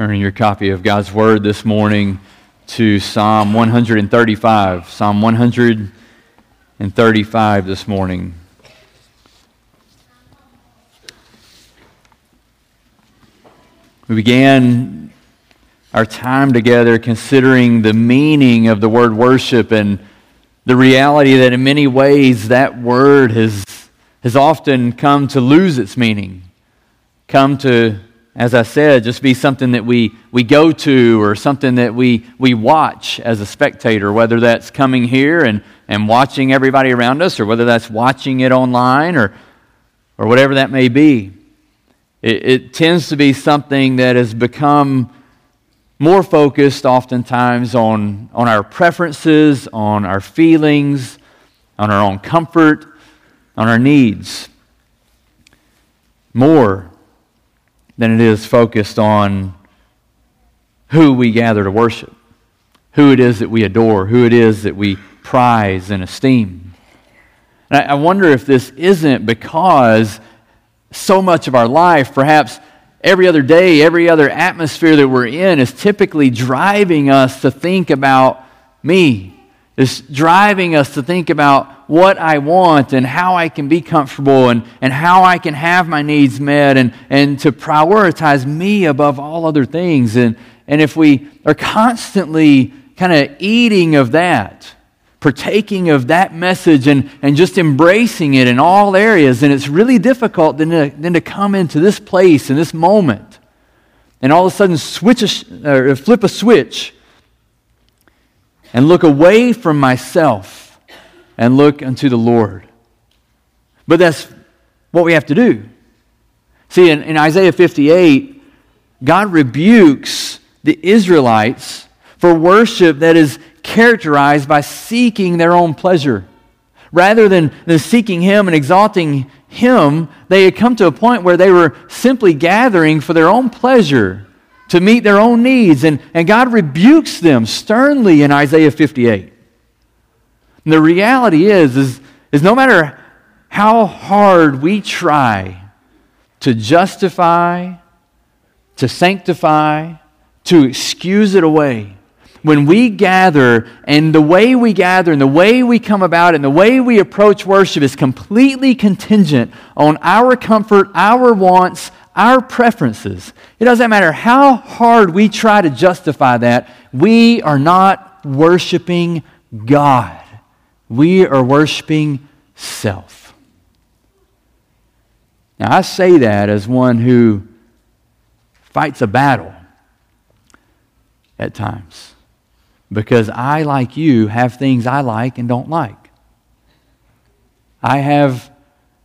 Turn your copy of God's Word this morning to Psalm 135. Psalm 135 this morning. We began our time together considering the meaning of the word worship and the reality that in many ways that word has, has often come to lose its meaning, come to as I said, just be something that we, we go to or something that we, we watch as a spectator, whether that's coming here and, and watching everybody around us or whether that's watching it online or, or whatever that may be. It, it tends to be something that has become more focused oftentimes on, on our preferences, on our feelings, on our own comfort, on our needs. More than it is focused on who we gather to worship, who it is that we adore, who it is that we prize and esteem. And I wonder if this isn't because so much of our life, perhaps every other day, every other atmosphere that we're in, is typically driving us to think about me, is driving us to think about what I want and how I can be comfortable and, and how I can have my needs met and, and to prioritize me above all other things. And, and if we are constantly kind of eating of that, partaking of that message and, and just embracing it in all areas, then it's really difficult then to, then to come into this place in this moment and all of a sudden switch a, or flip a switch and look away from myself and look unto the Lord. But that's what we have to do. See, in, in Isaiah 58, God rebukes the Israelites for worship that is characterized by seeking their own pleasure. Rather than, than seeking Him and exalting Him, they had come to a point where they were simply gathering for their own pleasure to meet their own needs. And, and God rebukes them sternly in Isaiah 58. And the reality is, is, is no matter how hard we try to justify, to sanctify, to excuse it away, when we gather and the way we gather and the way we come about and the way we approach worship is completely contingent on our comfort, our wants, our preferences. It doesn't matter how hard we try to justify that, we are not worshiping God. We are worshiping self. Now, I say that as one who fights a battle at times because I, like you, have things I like and don't like. I have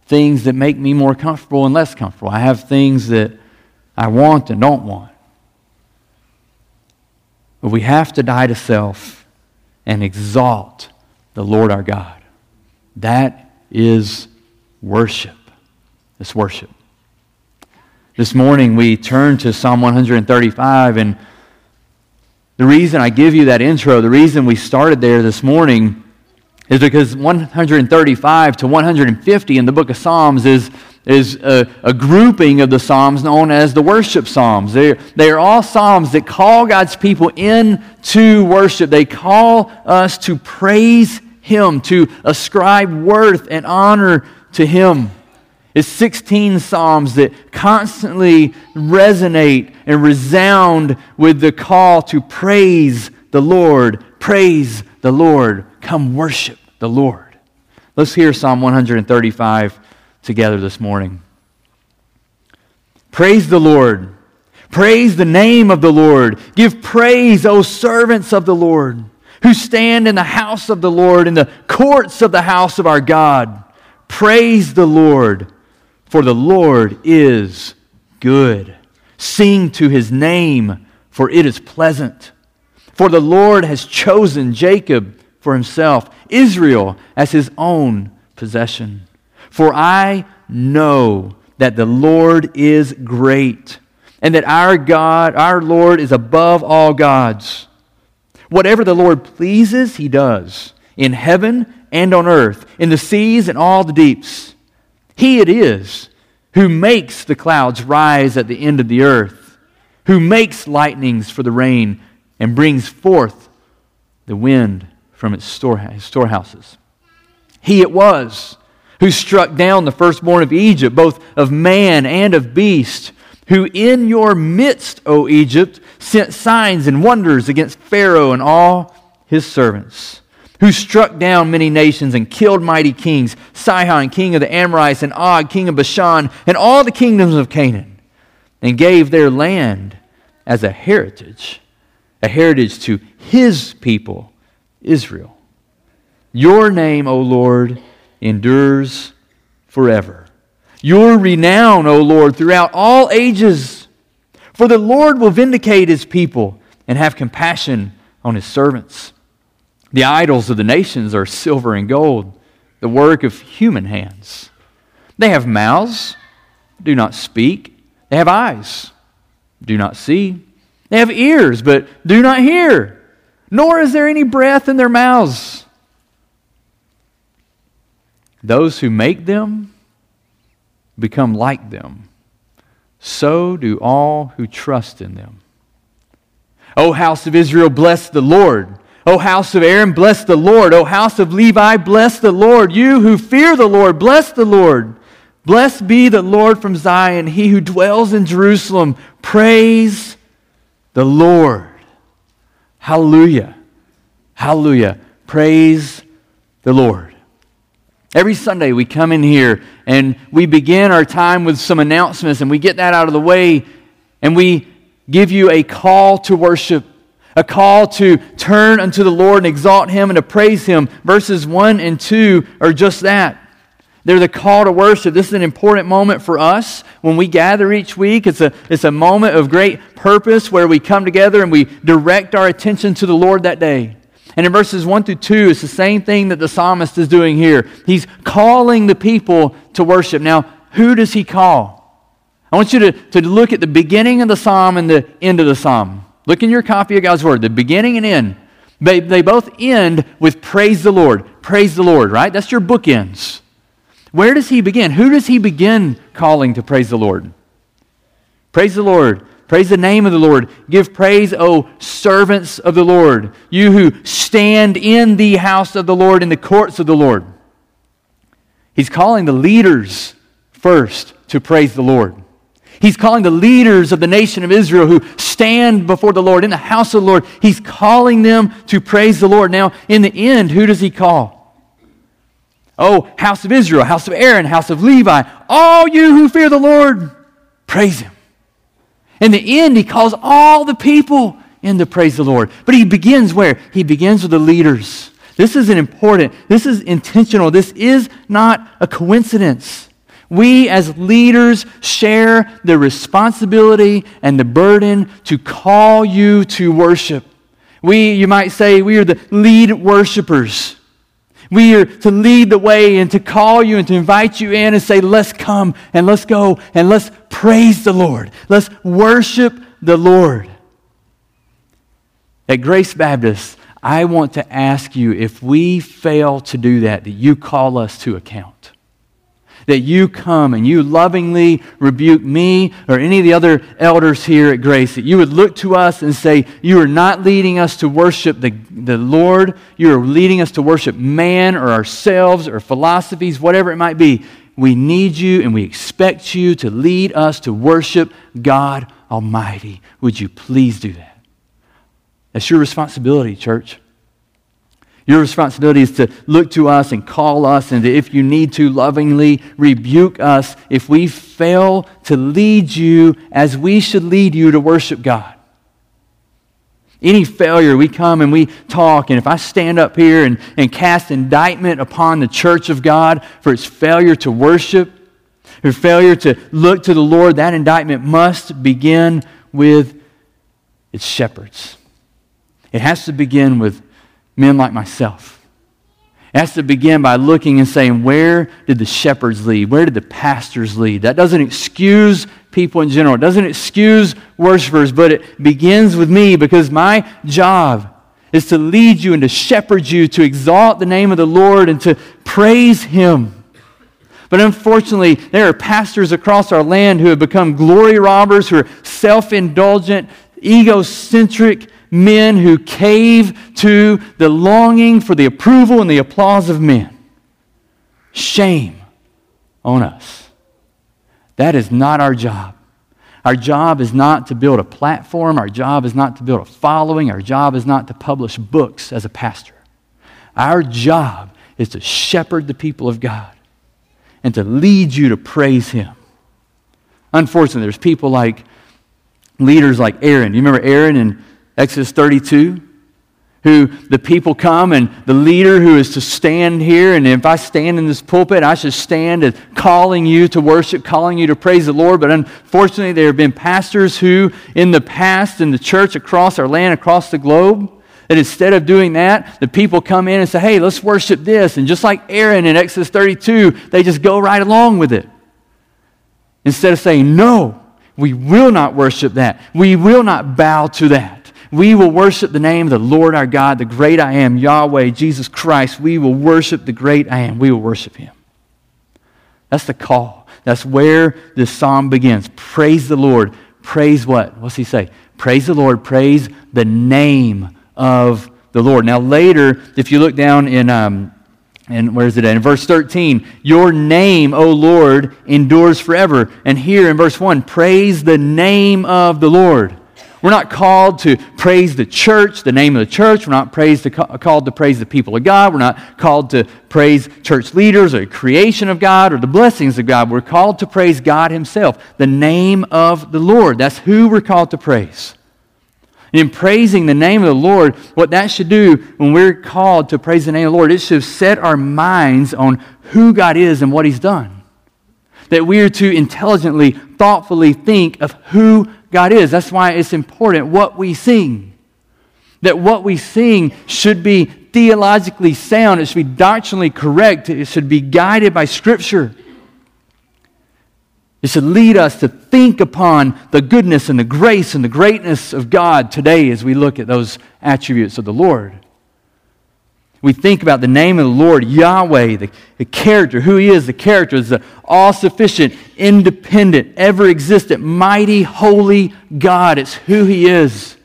things that make me more comfortable and less comfortable. I have things that I want and don't want. But we have to die to self and exalt the Lord our God. That is worship. It's worship. This morning we turn to Psalm 135, and the reason I give you that intro, the reason we started there this morning, is because 135 to 150 in the book of Psalms is is a, a, grouping of the Psalms known as the worship Psalms. They're, they are all Psalms that call God's people into worship. They call us to praise Him, to ascribe worth and honor to Him. It's 16 Psalms that constantly resonate and resound with the call to praise the Lord. Praise the Lord. Come worship the Lord. Let's hear Psalm 135 together this morning. Praise the Lord. Praise the name of the Lord. Give praise, O servants of the Lord, who stand in the house of the Lord, in the courts of the house of our God. Praise the Lord, for the Lord is good. Sing to his name, for it is pleasant. For the Lord has chosen Jacob for himself, Israel as his own possession. For I know that the Lord is great and that our God, our Lord, is above all gods. Whatever the Lord pleases, he does in heaven and on earth, in the seas and all the deeps. He it is who makes the clouds rise at the end of the earth, who makes lightnings for the rain and brings forth the wind from its storehouses. He it was who struck down the firstborn of Egypt, both of man and of beast, who in your midst, O Egypt, sent signs and wonders against Pharaoh and all his servants, who struck down many nations and killed mighty kings, Sihon, king of the Amorites, and Og, king of Bashan, and all the kingdoms of Canaan, and gave their land as a heritage, a heritage to his people, Israel. Your name, O Lord, endures forever. Your renown, O Lord, throughout all ages. For the Lord will vindicate his people and have compassion on his servants. The idols of the nations are silver and gold, the work of human hands. They have mouths, do not speak. They have eyes, do not see. They have ears, but do not hear, nor is there any breath in their mouths. Those who make them become like them. So do all who trust in them. O house of Israel, bless the Lord. O house of Aaron, bless the Lord. O house of Levi, bless the Lord. You who fear the Lord, bless the Lord. Blessed be the Lord from Zion, he who dwells in Jerusalem. Praise the Lord. Hallelujah. Hallelujah. Praise the Lord. Every Sunday we come in here and we begin our time with some announcements and we get that out of the way and we give you a call to worship, a call to turn unto the Lord and exalt Him and to praise Him. Verses 1 and 2 are just that. They're the call to worship. This is an important moment for us when we gather each week. It's a, it's a moment of great purpose where we come together and we direct our attention to the Lord that day. And in verses 1 through 2, it's the same thing that the psalmist is doing here. He's calling the people to worship. Now, who does he call? I want you to, to look at the beginning of the psalm and the end of the psalm. Look in your copy of God's Word, the beginning and end. They, they both end with praise the Lord. Praise the Lord, right? That's your bookends. Where does he begin? Who does he begin calling to praise the Lord? Praise the Lord. Praise the name of the Lord. Give praise, O servants of the Lord, you who stand in the house of the Lord, in the courts of the Lord. He's calling the leaders first to praise the Lord. He's calling the leaders of the nation of Israel who stand before the Lord in the house of the Lord. He's calling them to praise the Lord. Now, in the end, who does he call? Oh, house of Israel, house of Aaron, house of Levi, all you who fear the Lord, praise him. In the end, he calls all the people in to praise the Lord. But he begins where? He begins with the leaders. This is an important, this is intentional. This is not a coincidence. We as leaders share the responsibility and the burden to call you to worship. We, you might say, we are the lead worshipers. We are to lead the way and to call you and to invite you in and say, let's come and let's go and let's praise the Lord. Let's worship the Lord. At Grace Baptist, I want to ask you if we fail to do that, that you call us to account that you come and you lovingly rebuke me or any of the other elders here at Grace, that you would look to us and say, You are not leading us to worship the, the Lord. You are leading us to worship man or ourselves or philosophies, whatever it might be. We need you and we expect you to lead us to worship God Almighty. Would you please do that? That's your responsibility, church. Your responsibility is to look to us and call us, and to, if you need to, lovingly rebuke us if we fail to lead you as we should lead you to worship God. Any failure, we come and we talk, and if I stand up here and, and cast indictment upon the church of God for its failure to worship, or failure to look to the Lord, that indictment must begin with its shepherds. It has to begin with men like myself. It has to begin by looking and saying, where did the shepherds lead? Where did the pastors lead? That doesn't excuse people in general. It doesn't excuse worshipers, but it begins with me because my job is to lead you and to shepherd you, to exalt the name of the Lord and to praise Him. But unfortunately, there are pastors across our land who have become glory robbers, who are self indulgent, egocentric men who cave to the longing for the approval and the applause of men. Shame on us. That is not our job. Our job is not to build a platform. Our job is not to build a following. Our job is not to publish books as a pastor. Our job is to shepherd the people of God and to lead you to praise Him. Unfortunately, there's people like leaders like Aaron. You remember Aaron in Exodus 32? Who the people come and the leader who is to stand here, and if I stand in this pulpit, I should stand as calling you to worship, calling you to praise the Lord. But unfortunately, there have been pastors who, in the past, in the church across our land, across the globe, that instead of doing that, the people come in and say, hey, let's worship this. And just like Aaron in Exodus 32, they just go right along with it. Instead of saying, no, we will not worship that. We will not bow to that. We will worship the name of the Lord our God, the great I am, Yahweh, Jesus Christ. We will worship the great I am. We will worship him. That's the call. That's where this psalm begins. Praise the Lord. Praise what? What's he say? Praise the Lord. Praise the name of the Lord. Now, later, if you look down in, um, and where is it at? In verse 13, your name, O Lord, endures forever. And here in verse 1, praise the name of the Lord. We're not called to praise the church, the name of the church. We're not to, called to praise the people of God. We're not called to praise church leaders or creation of God or the blessings of God. We're called to praise God Himself, the name of the Lord. That's who we're called to praise in praising the name of the Lord, what that should do when we're called to praise the name of the Lord, it should set our minds on who God is and what He's done. That we are to intelligently, thoughtfully think of who God is. That's why it's important what we sing. That what we sing should be theologically sound, it should be doctrinally correct, it should be guided by Scripture. It should lead us to think upon the goodness and the grace and the greatness of God today as we look at those attributes of the Lord. We think about the name of the Lord, Yahweh, the, the character, who He is, the character is the all sufficient, independent, ever existent, mighty, holy God. It's who He is.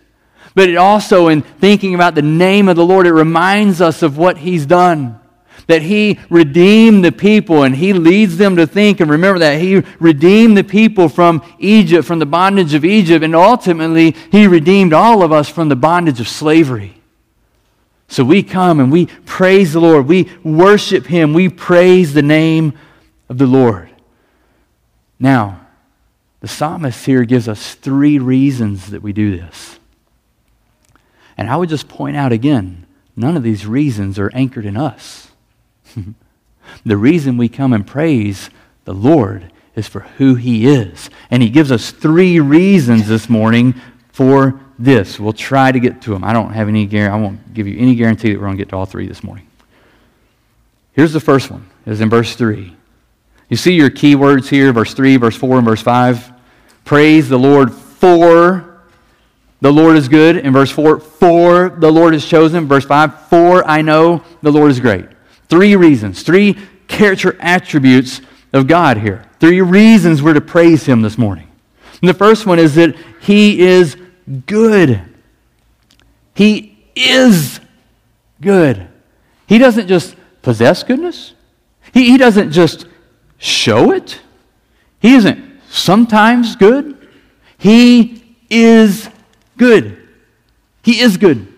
But it also, in thinking about the name of the Lord, it reminds us of what He's done that He redeemed the people, and He leads them to think and remember that He redeemed the people from Egypt, from the bondage of Egypt, and ultimately He redeemed all of us from the bondage of slavery. So we come and we praise the Lord. We worship Him. We praise the name of the Lord. Now, the psalmist here gives us three reasons that we do this. And I would just point out again none of these reasons are anchored in us. the reason we come and praise the Lord is for who He is. And He gives us three reasons this morning for this. We'll try to get to them. I don't have any guarantee, I won't give you any guarantee that we're going to get to all three this morning. Here's the first one, is in verse 3. You see your key words here, verse 3, verse 4, and verse 5. Praise the Lord for the Lord is good. In verse 4, for the Lord is chosen. Verse 5, for I know the Lord is great. Three reasons, three character attributes of God here. Three reasons we're to praise Him this morning. And the first one is that He is good. He is good. He doesn't just possess goodness, He, he doesn't just show it. He isn't sometimes good. He is good. He is good.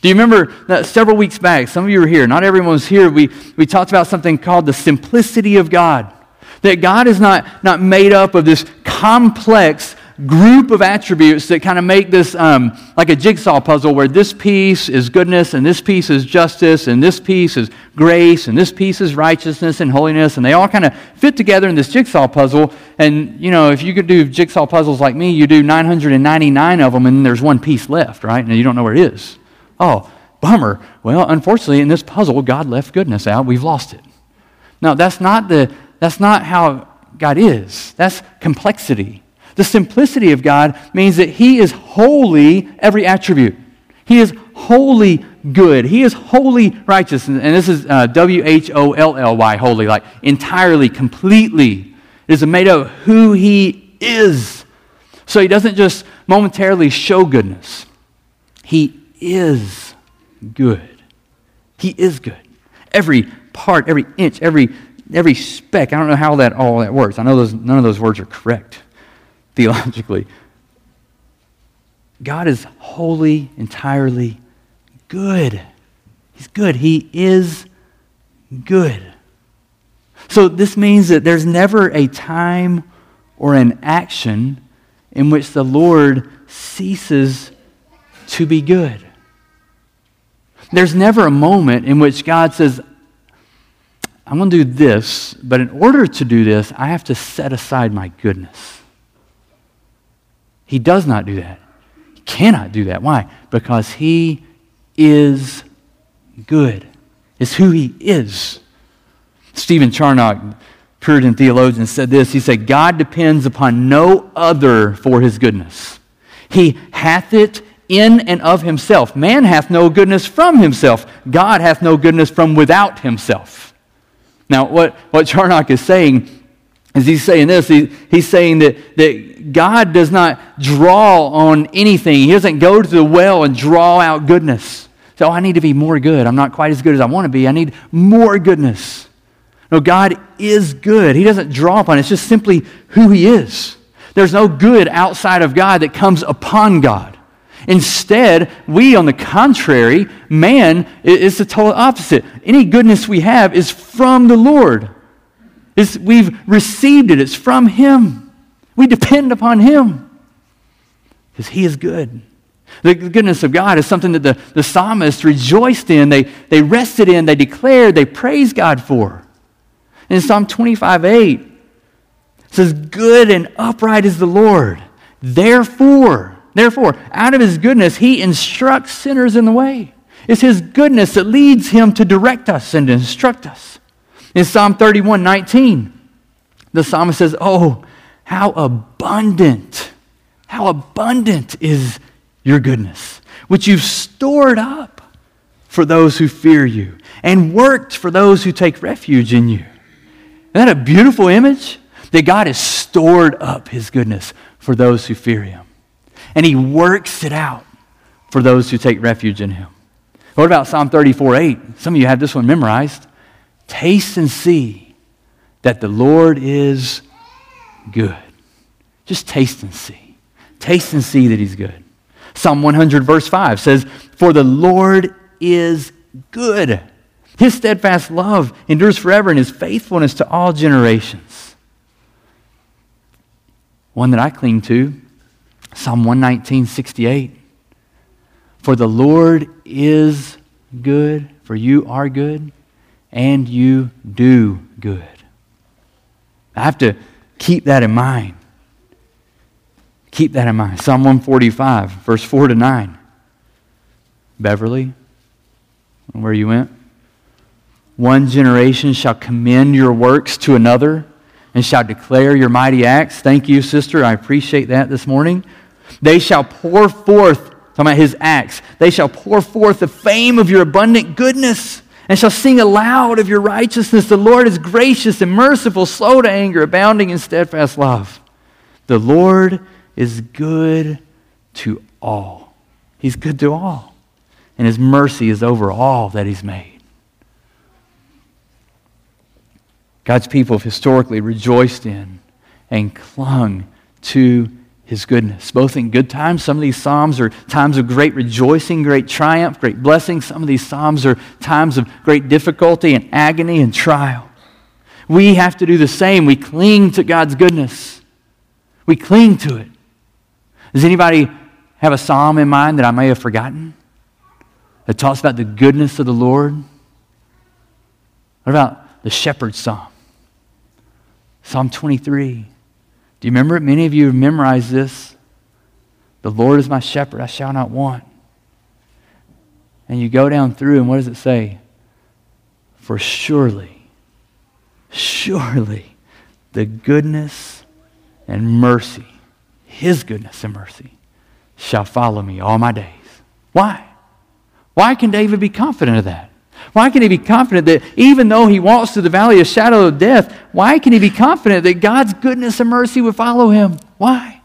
Do you remember that several weeks back? Some of you were here, not everyone was here. We, we talked about something called the simplicity of God. That God is not, not made up of this complex group of attributes that kind of make this um, like a jigsaw puzzle where this piece is goodness and this piece is justice and this piece is grace and this piece is righteousness and holiness and they all kind of fit together in this jigsaw puzzle and you know if you could do jigsaw puzzles like me you do 999 of them and there's one piece left right and you don't know where it is Oh, bummer. Well, unfortunately, in this puzzle, God left goodness out. We've lost it. No, that's not, the, that's not how God is. That's complexity. The simplicity of God means that He is wholly every attribute. He is wholly good. He is wholly righteous. And, this is uh, W H O L L Y, holy, like entirely, completely. It is made of who He is. So He doesn't just momentarily show goodness, He is good. He is good. Every part, every inch, every, every speck. I don't know how that all that works. I know those, none of those words are correct theologically. God is wholly, entirely good. He's good. He is good. So this means that there's never a time or an action in which the Lord ceases to be good. There's never a moment in which God says, I'm going to do this, but in order to do this, I have to set aside my goodness. He does not do that. He cannot do that. Why? Because He is good. It's who He is. Stephen Charnock, Puritan theologian, said this. He said, God depends upon no other for His goodness. He hath it in and of himself. Man hath no goodness from himself. God hath no goodness from without himself. Now, what, what Charnock is saying is he's saying this. He, he's saying that, that God does not draw on anything. He doesn't go to the well and draw out goodness. So, oh, I need to be more good. I'm not quite as good as I want to be. I need more goodness. No, God is good. He doesn't draw upon it. It's just simply who He is. There's no good outside of God that comes upon God. Instead, we, on the contrary, man is the total opposite. Any goodness we have is from the Lord. It's, we've received it, it's from Him. We depend upon Him because He is good. The goodness of God is something that the, the psalmist rejoiced in, they, they rested in, they declared, they praised God for. In Psalm 25 8, it says, Good and upright is the Lord. Therefore, Therefore, out of his goodness, he instructs sinners in the way. It's his goodness that leads him to direct us and instruct us. In Psalm 31 19, the psalmist says, Oh, how abundant, how abundant is your goodness, which you've stored up for those who fear you and worked for those who take refuge in you. Isn't that a beautiful image? That God has stored up his goodness for those who fear him and he works it out for those who take refuge in him. What about Psalm 34 8? Some of you have this one memorized. Taste and see that the Lord is good. Just taste and see. Taste and see that he's good. Psalm 100, verse 5 says, For the Lord is good. His steadfast love endures forever, and his faithfulness to all generations. One that I cling to Psalm 119, 68. For the Lord is good, for you are good, and you do good. I have to keep that in mind. Keep that in mind. Psalm 145, verse 4 to 9. Beverly, where you went? One generation shall commend your works to another and shall declare your mighty acts. Thank you, sister. I appreciate that this morning. They shall pour forth, talking about his acts, they shall pour forth the fame of your abundant goodness and shall sing aloud of your righteousness. The Lord is gracious and merciful, slow to anger, abounding in steadfast love. The Lord is good to all. He's good to all. And his mercy is over all that he's made. God's people have historically rejoiced in and clung to his goodness, both in good times. Some of these Psalms are times of great rejoicing, great triumph, great blessing. Some of these Psalms are times of great difficulty and agony and trial. We have to do the same. We cling to God's goodness, we cling to it. Does anybody have a psalm in mind that I may have forgotten that talks about the goodness of the Lord? What about the shepherd's psalm? Psalm 23. Do you remember it? Many of you have memorized this. The Lord is my shepherd, I shall not want. And you go down through, and what does it say? For surely, surely, the goodness and mercy, His goodness and mercy, shall follow me all my days. Why? Why can David be confident of that? Why can he be confident that even though he walks through the valley of shadow of death, why can he be confident that God's goodness and mercy would follow him? Why?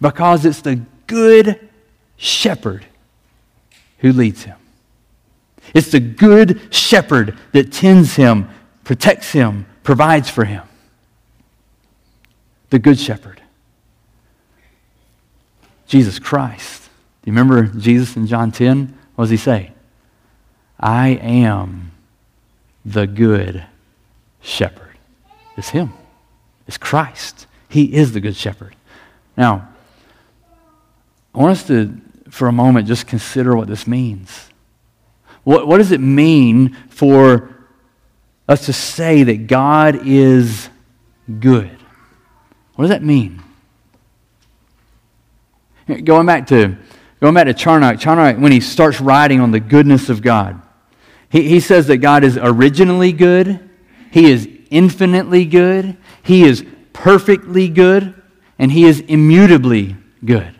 Because it's the good shepherd who leads him. It's the good shepherd that tends him, protects him, provides for him. The good shepherd. Jesus Christ. Do you remember Jesus in John 10? What does he say? I am the good shepherd. It's him. It's Christ. He is the good shepherd. Now, I want us to, for a moment, just consider what this means. What, what does it mean for us to say that God is good? What does that mean? Going back to going back to Charnock, Charnock, when he starts writing on the goodness of God, he, he says that God is originally good, He is infinitely good, He is perfectly good, and He is immutably good.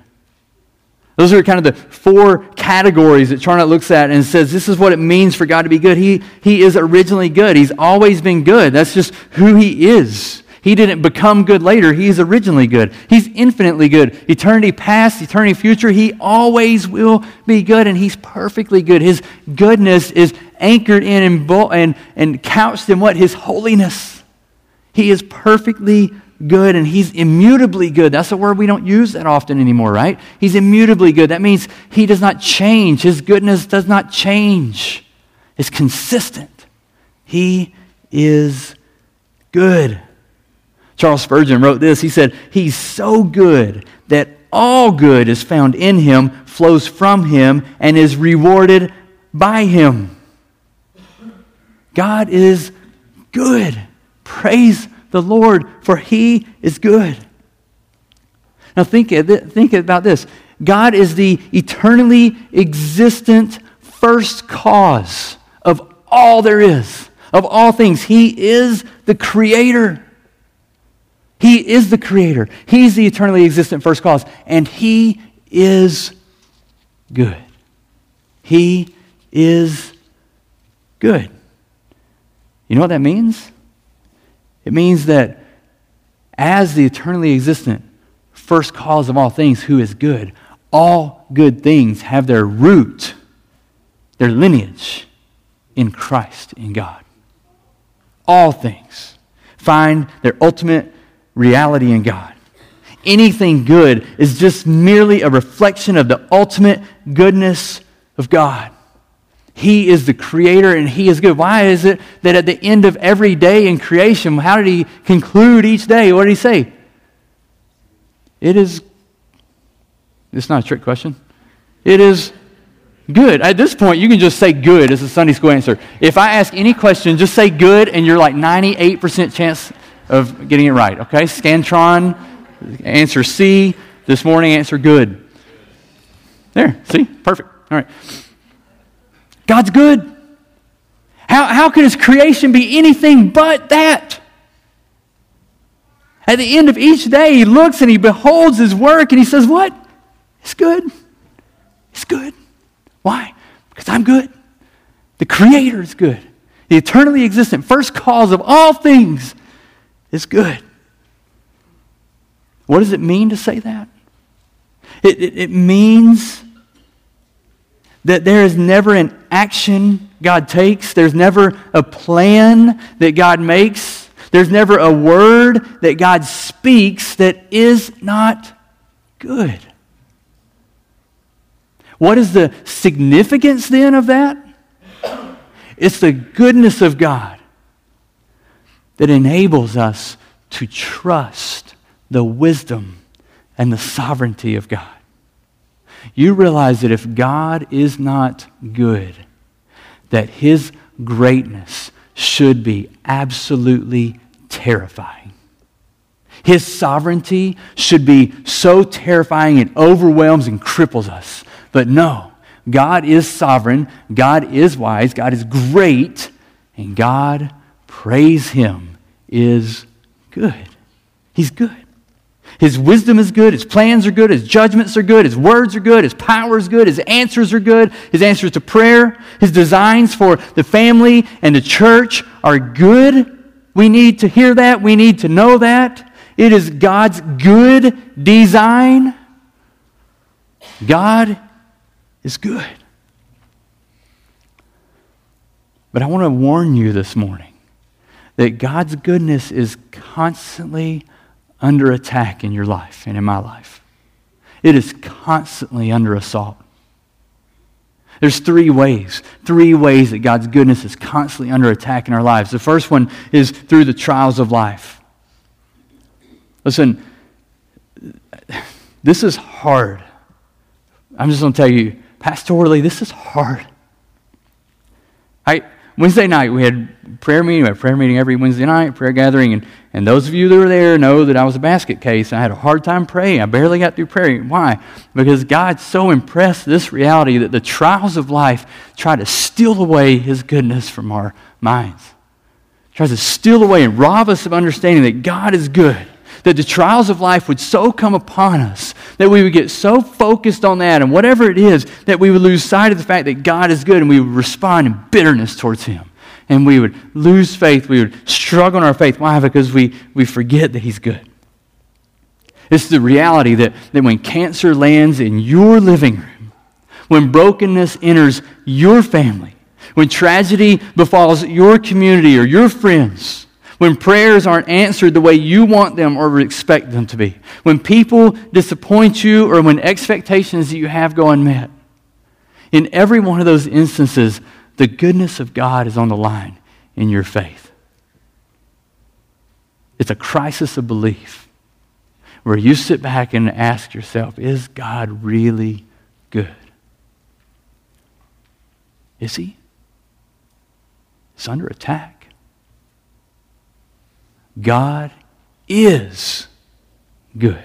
Those are kind of the four categories that Charnock looks at and says this is what it means for God to be good. He, he is originally good. He's always been good. That's just who He is. He didn't become good later. He's originally good. He's infinitely good. Eternity past, eternity future, He always will be good, and He's perfectly good. His goodness is anchored in and, and, couched in what? His holiness. He is perfectly good and he's immutably good. That's a word we don't use that often anymore, right? He's immutably good. That means he does not change. His goodness does not change. It's consistent. He is good. Charles Spurgeon wrote this. He said, He's so good that all good is found in him, flows from him, and is rewarded by him. God is good. Praise the Lord, for he is good. Now, think, think about this God is the eternally existent first cause of all there is, of all things. He is the creator. He is the creator. He's the eternally existent first cause. And He is good. He is good. You know what that means? It means that as the eternally existent first cause of all things, who is good, all good things have their root, their lineage in Christ, in God. All things find their ultimate reality in God. Anything good is just merely a reflection of the ultimate goodness of God. He is the creator and He is good. Why is it that at the end of every day in creation, how did He conclude each day? What did He say? It is, it's not a trick question. It is good. At this point, you can just say good as a Sunday school answer. If I ask any question, just say good, and you're like 98% chance of getting it right. Okay? Scantron, answer C. This morning, answer good. There, see? Perfect. All right. God's good. How, how can his creation be anything but that? At the end of each day, he looks and he beholds his work and he says, What? It's good. It's good. Why? Because I'm good. The Creator is good. The eternally existent first cause of all things is good. What does it mean to say that? It, it, it means that there is never an action God takes, there's never a plan that God makes, there's never a word that God speaks that is not good. What is the significance then of that? It's the goodness of God that enables us to trust the wisdom and the sovereignty of God you realize that if God is not good, that his greatness should be absolutely terrifying. His sovereignty should be so terrifying it overwhelms and cripples us. But no, God is sovereign, God is wise, God is great, and God, praise Him, is good. He's good. His wisdom is good. His plans are good. His judgments are good. His words are good. His power is good. His answers are good. His answers to prayer, his designs for the family and the church are good. We need to hear that. We need to know that. It is God's good design. God is good. But I want to warn you this morning that God's goodness is constantly under attack in your life and in my life. It is constantly under assault. There's three ways, three ways that God's goodness is constantly under attack in our lives. The first one is through the trials of life. Listen, this is hard. I'm just going to tell you, pastorally, this is hard. I, Wednesday night, we had prayer meeting. We had prayer meeting every Wednesday night, prayer gathering. And, and those of you that were there know that I was a basket case. I had a hard time praying. I barely got through praying. Why? Because God so impressed this reality that the trials of life try to steal away His goodness from our minds. Tries to steal away and rob us of understanding that God is good that the trials of life would so come upon us that we would get so focused on that and whatever it is that we would lose sight of the fact that God is good and we would respond in bitterness towards Him. And we would lose faith. We would struggle in our faith. Why? Because we, we forget that He's good. It's the reality that, that when cancer lands in your living room, when brokenness enters your family, when tragedy befalls your community or your friends, when prayers aren't answered the way you want them or expect them to be, when people disappoint you or when expectations that you have go unmet. In every one of those instances, the goodness of God is on the line in your faith. It's a crisis of belief where you sit back and ask yourself, is God really good? Is he? It's under attack. God is good.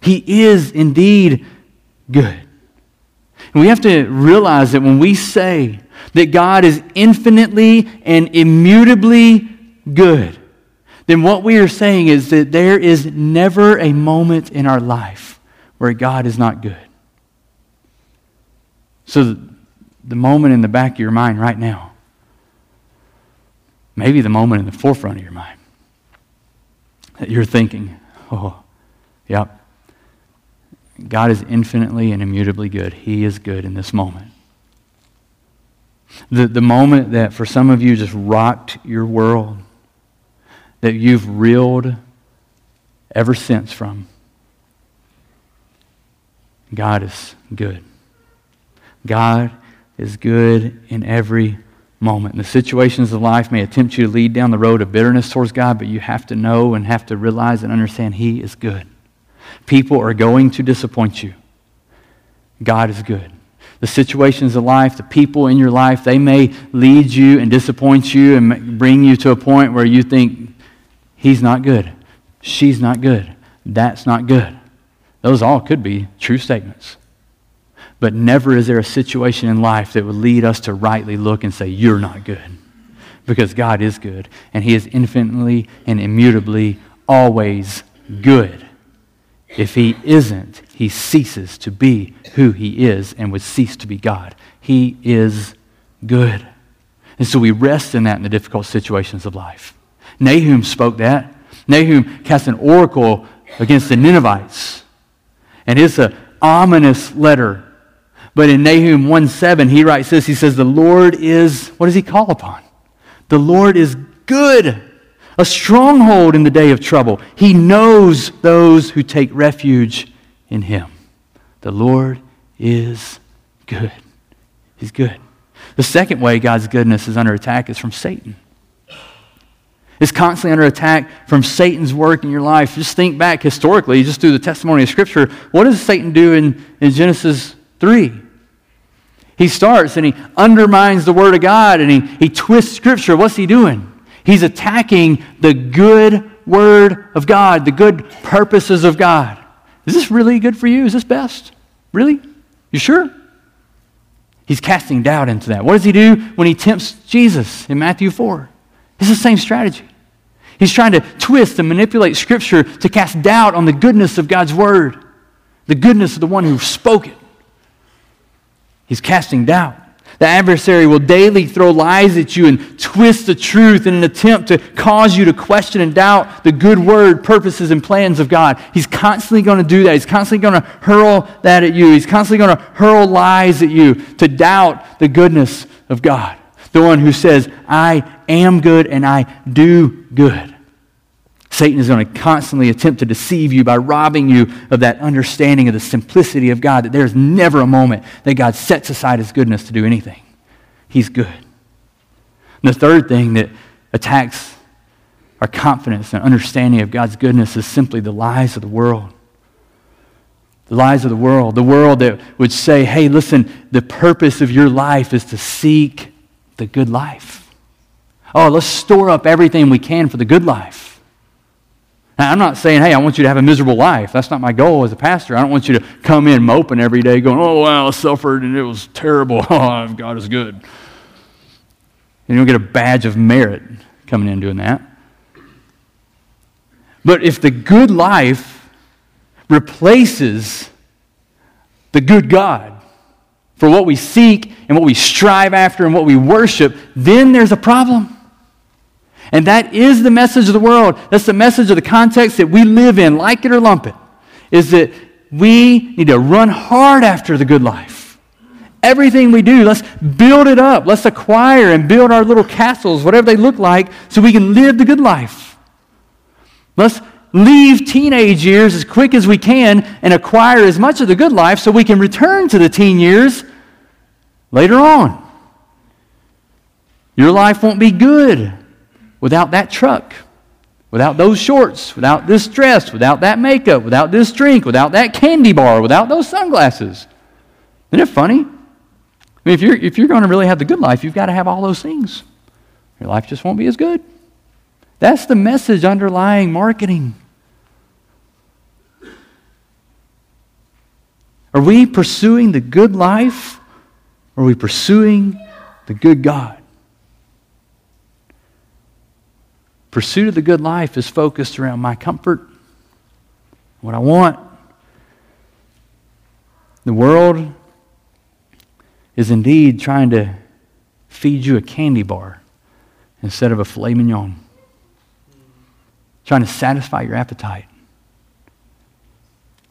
He is indeed good. And we have to realize that when we say that God is infinitely and immutably good, then what we are saying is that there is never a moment in our life where God is not good. So, the moment in the back of your mind right now, maybe the moment in the forefront of your mind, that you're thinking, oh, yep, God is infinitely and immutably good. He is good in this moment. The, the moment that for some of you just rocked your world, that you've reeled ever since from. God is good. God is good in every moment. And the situations of life may attempt you to lead down the road of bitterness towards God, but you have to know and have to realize and understand He is good. People are going to disappoint you. God is good. The situations of life, the people in your life, they may lead you and disappoint you and bring you to a point where you think, He's not good. She's not good. That's not good. Those all could be true statements. But never is there a situation in life that would lead us to rightly look and say, You're not good. Because God is good, and He is infinitely and immutably always good. If He isn't, He ceases to be who He is and would cease to be God. He is good. And so we rest in that in the difficult situations of life. Nahum spoke that. Nahum cast an oracle against the Ninevites. And it's an ominous letter but in Nahum 1 7, he writes this He says, The Lord is, what does he call upon? The Lord is good, a stronghold in the day of trouble. He knows those who take refuge in him. The Lord is good. He's good. The second way God's goodness is under attack is from Satan. It's constantly under attack from Satan's work in your life. Just think back historically, just through the testimony of Scripture. What does Satan do in, in Genesis 3? He starts and he undermines the Word of God and he, he twists Scripture. What's he doing? He's attacking the good Word of God, the good purposes of God. Is this really good for you? Is this best? Really? You sure? He's casting doubt into that. What does he do when he tempts Jesus in Matthew 4? It's the same strategy. He's trying to twist and manipulate Scripture to cast doubt on the goodness of God's Word, the goodness of the one who spoke it. He's casting doubt. The adversary will daily throw lies at you and twist the truth in an attempt to cause you to question and doubt the good word, purposes, and plans of God. He's constantly going to do that. He's constantly going to hurl that at you. He's constantly going to hurl lies at you to doubt the goodness of God. The one who says, I am good and I do good. Satan is going to constantly attempt to deceive you by robbing you of that understanding of the simplicity of God, that there's never a moment that God sets aside his goodness to do anything. He's good. And the third thing that attacks our confidence and understanding of God's goodness is simply the lies of the world. The lies of the world. The world that would say, hey, listen, the purpose of your life is to seek the good life. Oh, let's store up everything we can for the good life. Now, I'm not saying, hey, I want you to have a miserable life. That's not my goal as a pastor. I don't want you to come in moping every day going, oh, wow, I suffered and it was terrible. Oh, God is good. And you don't get a badge of merit coming in doing that. But if the good life replaces the good God for what we seek and what we strive after and what we worship, then there's a problem. And that is the message of the world. That's the message of the context that we live in, like it or lump it, is that we need to run hard after the good life. Everything we do, let's build it up. Let's acquire and build our little castles, whatever they look like, so we can live the good life. Let's leave teenage years as quick as we can and acquire as much of the good life so we can return to the teen years later on. Your life won't be good without that truck, without those shorts, without this dress, without that makeup, without this drink, without that candy bar, without those sunglasses. Isn't it funny? I mean, if you're, if you're going to really have the good life, you've got to have all those things. Your life just won't be as good. That's the message underlying marketing. Are we pursuing the good life or are we pursuing the good God? Pursuit of the good life is focused around my comfort, what I want. The world is indeed trying to feed you a candy bar instead of a filet mignon, trying to satisfy your appetite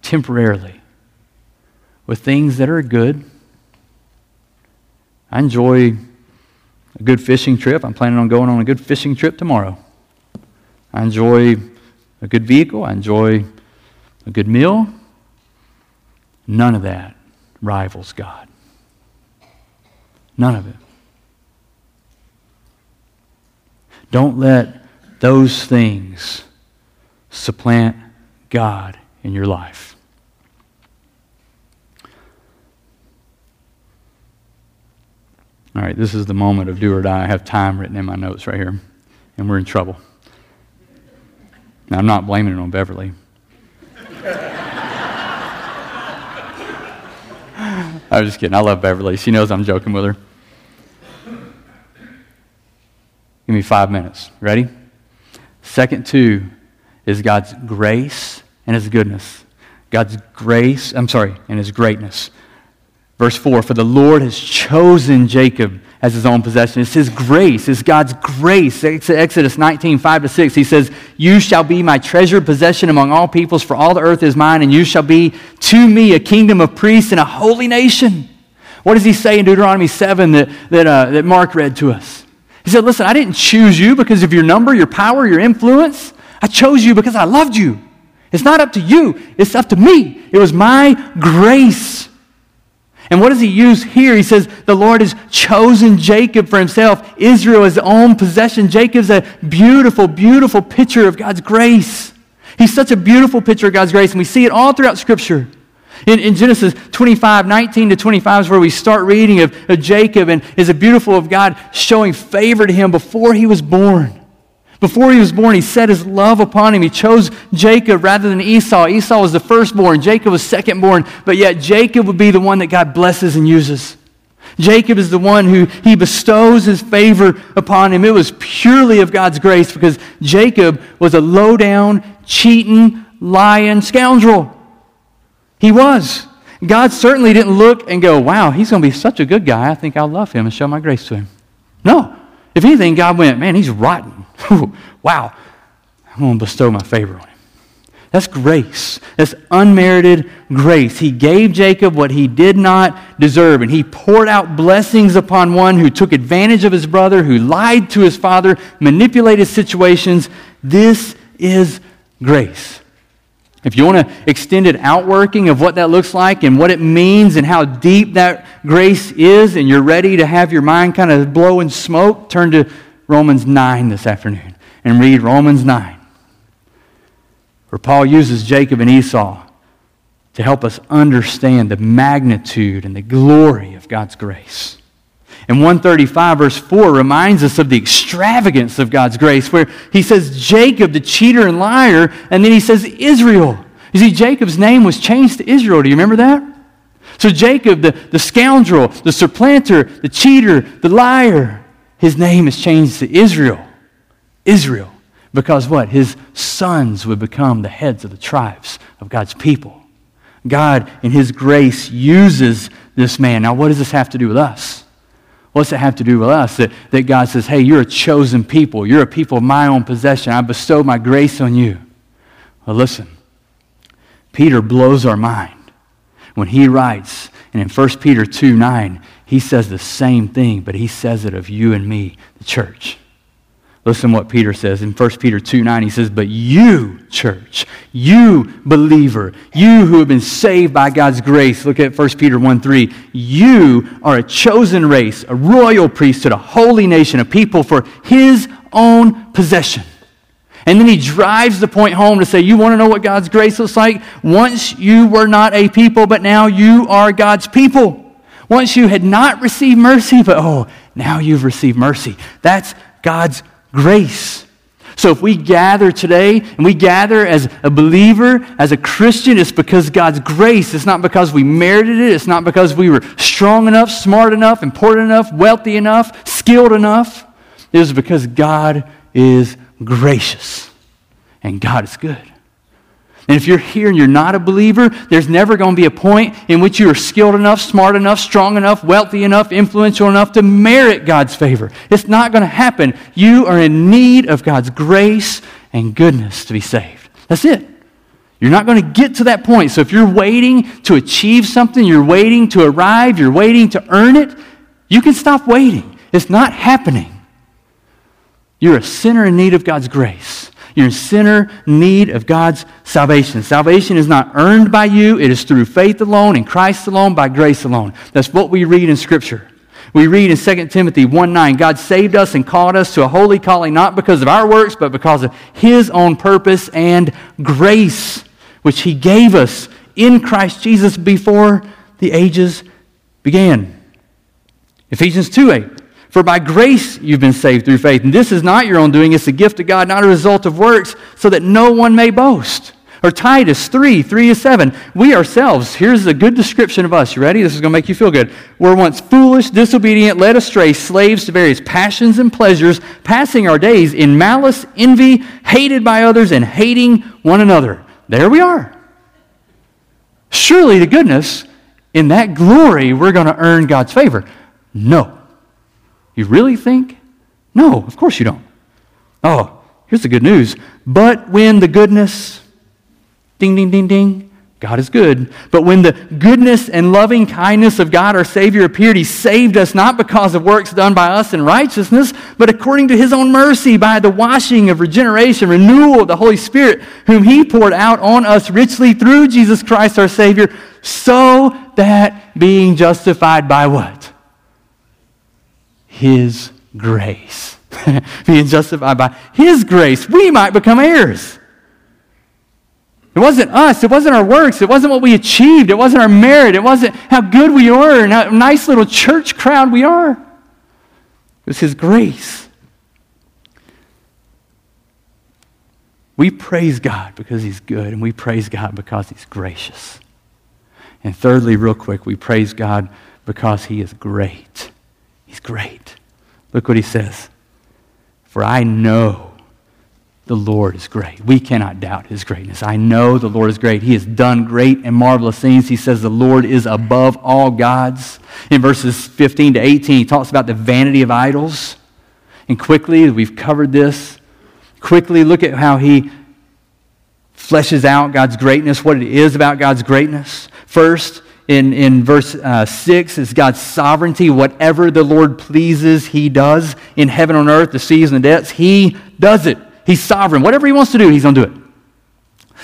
temporarily with things that are good. I enjoy a good fishing trip. I'm planning on going on a good fishing trip tomorrow. I enjoy a good vehicle. I enjoy a good meal. None of that rivals God. None of it. Don't let those things supplant God in your life. All right, this is the moment of do or die. I have time written in my notes right here, and we're in trouble. Now, I'm not blaming it on Beverly. I was just kidding. I love Beverly. She knows I'm joking with her. Give me five minutes. Ready? Second two is God's grace and his goodness. God's grace, I'm sorry, and his greatness. Verse 4 For the Lord has chosen Jacob as his own possession. It's his grace, it's God's grace. Exodus 19, 5 to 6, he says, You shall be my treasured possession among all peoples, for all the earth is mine, and you shall be to me a kingdom of priests and a holy nation. What does he say in Deuteronomy 7 that, that, uh, that Mark read to us? He said, Listen, I didn't choose you because of your number, your power, your influence. I chose you because I loved you. It's not up to you, it's up to me. It was my grace. And what does he use here? He says, The Lord has chosen Jacob for himself, Israel is his own possession. Jacob's a beautiful, beautiful picture of God's grace. He's such a beautiful picture of God's grace, and we see it all throughout Scripture. In, in, Genesis 25, 19 to 25 is where we start reading of, of Jacob, and is a beautiful of God showing favor to him before he was born. Before he was born, he set his love upon him. He chose Jacob rather than Esau. Esau was the firstborn, Jacob was secondborn, but yet Jacob would be the one that God blesses and uses. Jacob is the one who he bestows his favor upon him. It was purely of God's grace because Jacob was a low down, cheating, lying scoundrel. He was. God certainly didn't look and go, wow, he's going to be such a good guy. I think I'll love him and show my grace to him. No. If anything, God went, man, he's rotten. Wow. I'm going to bestow my favor on him. That's grace. That's unmerited grace. He gave Jacob what he did not deserve, and he poured out blessings upon one who took advantage of his brother, who lied to his father, manipulated situations. This is grace. If you want an extended outworking of what that looks like and what it means and how deep that grace is, and you're ready to have your mind kind of blow in smoke, turn to Romans 9 this afternoon and read Romans 9 where Paul uses Jacob and Esau to help us understand the magnitude and the glory of God's grace. And 135, verse 4, reminds us of the extravagance of God's grace, where he says Jacob, the cheater and liar, and then he says Israel. You see, Jacob's name was changed to Israel. Do you remember that? So, Jacob, the, the scoundrel, the supplanter, the cheater, the liar, his name is changed to Israel. Israel. Because what? His sons would become the heads of the tribes of God's people. God, in His grace, uses this man. Now, what does this have to do with us? What's it have to do with us? That, that God says, hey, you're a chosen people. You're a people of my own possession. I bestow my grace on you. Well, listen, Peter blows our mind when he writes, and in 1 Peter 2 9, he says the same thing, but he says it of you and me, the church. Listen what Peter says in 1 Peter 2 9. He says, But you, church, you, believer, you who have been saved by God's grace, look at 1 Peter 1 3. You are a chosen race, a royal priesthood, a holy nation, a people for his own possession. And then he drives the point home to say, You want to know what God's grace looks like? Once you were not a people, but now you are God's people. Once you had not received mercy, but oh, now you've received mercy. That's God's grace. So if we gather today and we gather as a believer, as a Christian, it's because God's grace. It's not because we merited it. It's not because we were strong enough, smart enough, important enough, wealthy enough, skilled enough. It is because God is gracious and God is good. And if you're here and you're not a believer, there's never going to be a point in which you are skilled enough, smart enough, strong enough, wealthy enough, influential enough to merit God's favor. It's not going to happen. You are in need of God's grace and goodness to be saved. That's it. You're not going to get to that point. So if you're waiting to achieve something, you're waiting to arrive, you're waiting to earn it, you can stop waiting. It's not happening. You're a sinner in need of God's grace. You're in sinner need of God's salvation. Salvation is not earned by you, it is through faith alone, in Christ alone, by grace alone. That's what we read in Scripture. We read in 2 Timothy 1 9, God saved us and called us to a holy calling, not because of our works, but because of His own purpose and grace, which He gave us in Christ Jesus before the ages began. Ephesians 2 8. For by grace you've been saved through faith. And this is not your own doing, it's a gift of God, not a result of works, so that no one may boast. Or Titus 3, 3 to 7. We ourselves, here's a good description of us. You ready? This is going to make you feel good. We're once foolish, disobedient, led astray, slaves to various passions and pleasures, passing our days in malice, envy, hated by others, and hating one another. There we are. Surely to goodness, in that glory, we're going to earn God's favor. No. You really think? No, of course you don't. Oh, here's the good news. But when the goodness, ding, ding, ding, ding, God is good. But when the goodness and loving kindness of God our Savior appeared, He saved us not because of works done by us in righteousness, but according to His own mercy by the washing of regeneration, renewal of the Holy Spirit, whom He poured out on us richly through Jesus Christ our Savior, so that being justified by what? His grace. Being justified by His grace, we might become heirs. It wasn't us. It wasn't our works. It wasn't what we achieved. It wasn't our merit. It wasn't how good we are and how nice little church crowd we are. It was His grace. We praise God because He's good, and we praise God because He's gracious. And thirdly, real quick, we praise God because he is great. He's great. Look what he says. For I know the Lord is great. We cannot doubt his greatness. I know the Lord is great. He has done great and marvelous things. He says the Lord is above all gods. In verses 15 to 18, he talks about the vanity of idols. And quickly, we've covered this. Quickly, look at how he fleshes out God's greatness, what it is about God's greatness. First, in, in verse uh, 6 is God's sovereignty. Whatever the Lord pleases, he does in heaven and earth, the seas and the depths. He does it. He's sovereign. Whatever he wants to do, he's going to do it.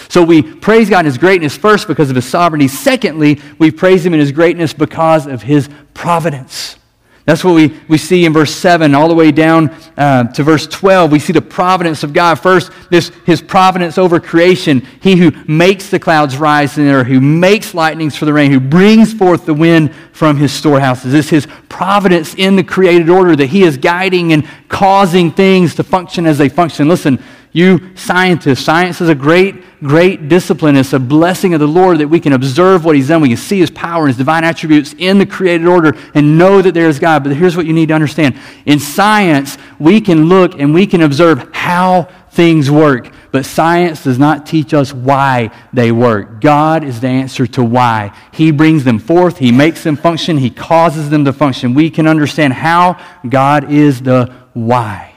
So we praise God in his greatness first because of his sovereignty. Secondly, we praise him in his greatness because of his providence. That's what we, we see in verse 7 all the way down uh, to verse 12. We see the providence of God. First, this, his providence over creation. He who makes the clouds rise in the air, who makes lightnings for the rain, who brings forth the wind from his storehouses. It's his providence in the created order that he is guiding and causing things to function as they function. Listen, you scientists, science is a great, great discipline. It's a blessing of the Lord that we can observe what He's done. We can see His power and His divine attributes in the created order and know that there is God. But here's what you need to understand in science, we can look and we can observe how things work. But science does not teach us why they work. God is the answer to why. He brings them forth, He makes them function, He causes them to function. We can understand how God is the why.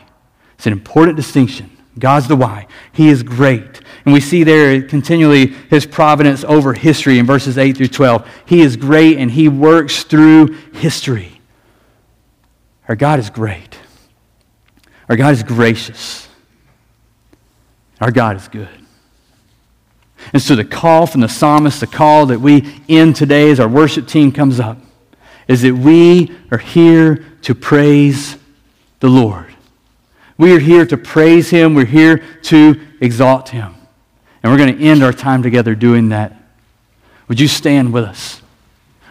It's an important distinction. God's the why. He is great. And we see there continually his providence over history in verses 8 through 12. He is great and he works through history. Our God is great. Our God is gracious. Our God is good. And so the call from the psalmist, the call that we end today as our worship team comes up, is that we are here to praise the Lord. We are here to praise Him. We're here to exalt Him. And we're going to end our time together doing that. Would you stand with us?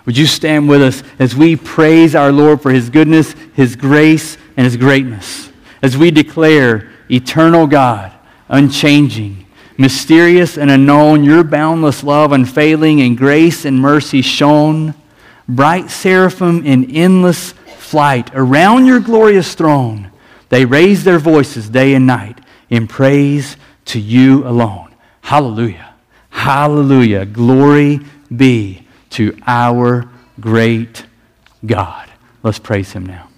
Would you stand with us as we praise our Lord for His goodness, His grace, and His greatness? As we declare, eternal God, unchanging, mysterious and unknown, your boundless love, unfailing, and grace and mercy shown, bright seraphim in endless flight around your glorious throne they raise their voices day and night in praise to you alone. Hallelujah. Hallelujah. Glory be to our great God. Let's praise him now.